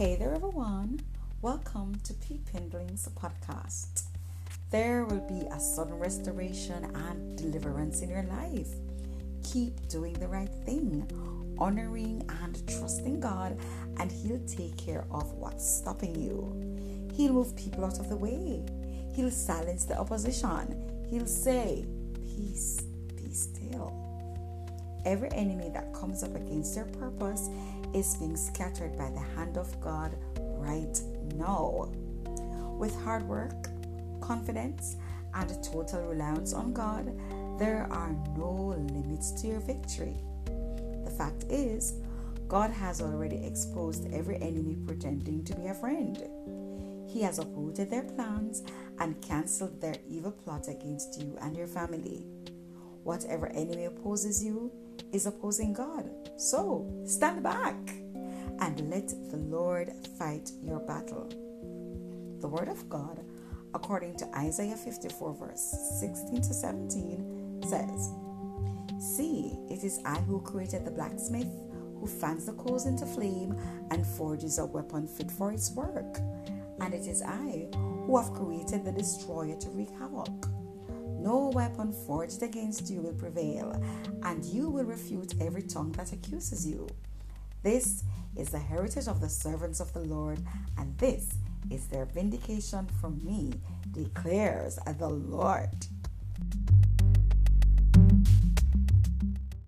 Hey there, everyone. Welcome to Peepindling's podcast. There will be a sudden restoration and deliverance in your life. Keep doing the right thing, honoring and trusting God, and He'll take care of what's stopping you. He'll move people out of the way. He'll silence the opposition. He'll say, Peace, be still. Every enemy that comes up against your purpose is being scattered by the hand of God right now. With hard work, confidence, and total reliance on God, there are no limits to your victory. The fact is, God has already exposed every enemy pretending to be a friend. He has uprooted their plans and cancelled their evil plot against you and your family. Whatever enemy opposes you is opposing God. So stand back and let the Lord fight your battle. The Word of God, according to Isaiah 54, verse 16 to 17, says, See, it is I who created the blacksmith, who fans the coals into flame and forges a weapon fit for its work. And it is I who have created the destroyer to wreak havoc. No weapon forged against you will prevail, and you will refute every tongue that accuses you. This is the heritage of the servants of the Lord, and this is their vindication from me, declares the Lord.